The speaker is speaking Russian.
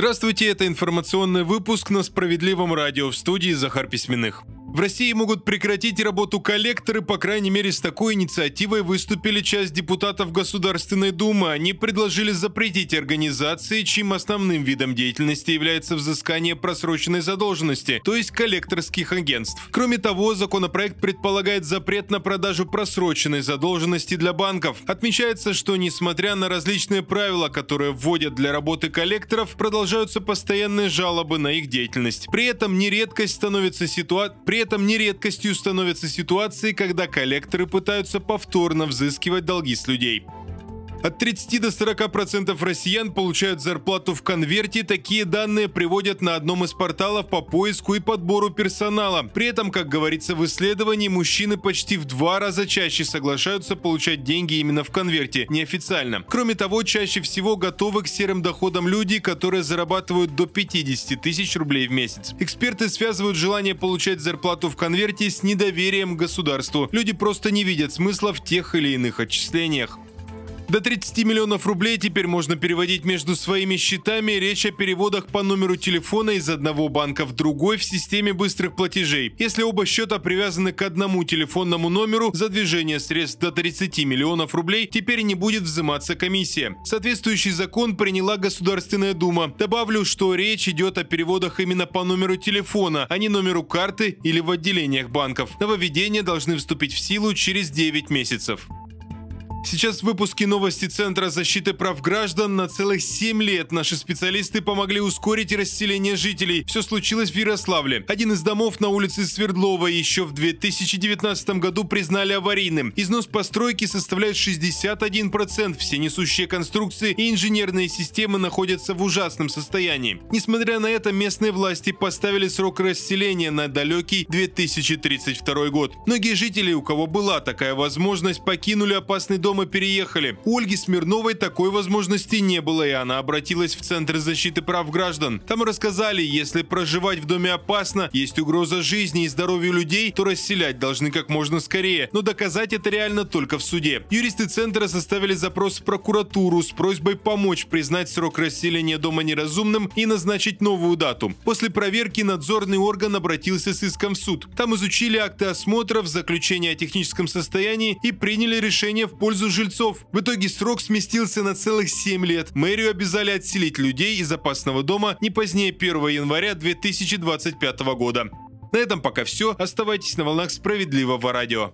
Здравствуйте, это информационный выпуск на Справедливом радио в студии Захар Письменных. В России могут прекратить работу коллекторы, по крайней мере, с такой инициативой выступили часть депутатов Государственной Думы. Они предложили запретить организации, чьим основным видом деятельности является взыскание просроченной задолженности, то есть коллекторских агентств. Кроме того, законопроект предполагает запрет на продажу просроченной задолженности для банков. Отмечается, что несмотря на различные правила, которые вводят для работы коллекторов, продолжаются постоянные жалобы на их деятельность. При этом нередкость становится этом не редкостью становятся ситуации, когда коллекторы пытаются повторно взыскивать долги с людей. От 30 до 40% россиян получают зарплату в конверте. Такие данные приводят на одном из порталов по поиску и подбору персонала. При этом, как говорится в исследовании, мужчины почти в два раза чаще соглашаются получать деньги именно в конверте, неофициально. Кроме того, чаще всего готовы к серым доходам люди, которые зарабатывают до 50 тысяч рублей в месяц. Эксперты связывают желание получать зарплату в конверте с недоверием к государству. Люди просто не видят смысла в тех или иных отчислениях. До 30 миллионов рублей теперь можно переводить между своими счетами. Речь о переводах по номеру телефона из одного банка в другой в системе быстрых платежей. Если оба счета привязаны к одному телефонному номеру, за движение средств до 30 миллионов рублей теперь не будет взиматься комиссия. Соответствующий закон приняла Государственная Дума. Добавлю, что речь идет о переводах именно по номеру телефона, а не номеру карты или в отделениях банков. Нововведения должны вступить в силу через 9 месяцев. Сейчас в выпуске новости Центра защиты прав граждан на целых 7 лет наши специалисты помогли ускорить расселение жителей. Все случилось в Ярославле. Один из домов на улице Свердлова еще в 2019 году признали аварийным. Износ постройки составляет 61%. Все несущие конструкции и инженерные системы находятся в ужасном состоянии. Несмотря на это, местные власти поставили срок расселения на далекий 2032 год. Многие жители, у кого была такая возможность, покинули опасный дом дома переехали. У Ольги Смирновой такой возможности не было, и она обратилась в Центр защиты прав граждан. Там рассказали, если проживать в доме опасно, есть угроза жизни и здоровью людей, то расселять должны как можно скорее. Но доказать это реально только в суде. Юристы Центра составили запрос в прокуратуру с просьбой помочь признать срок расселения дома неразумным и назначить новую дату. После проверки надзорный орган обратился с иском в суд. Там изучили акты осмотров, заключение о техническом состоянии и приняли решение в пользу пользу жильцов. В итоге срок сместился на целых 7 лет. Мэрию обязали отселить людей из опасного дома не позднее 1 января 2025 года. На этом пока все. Оставайтесь на волнах справедливого радио.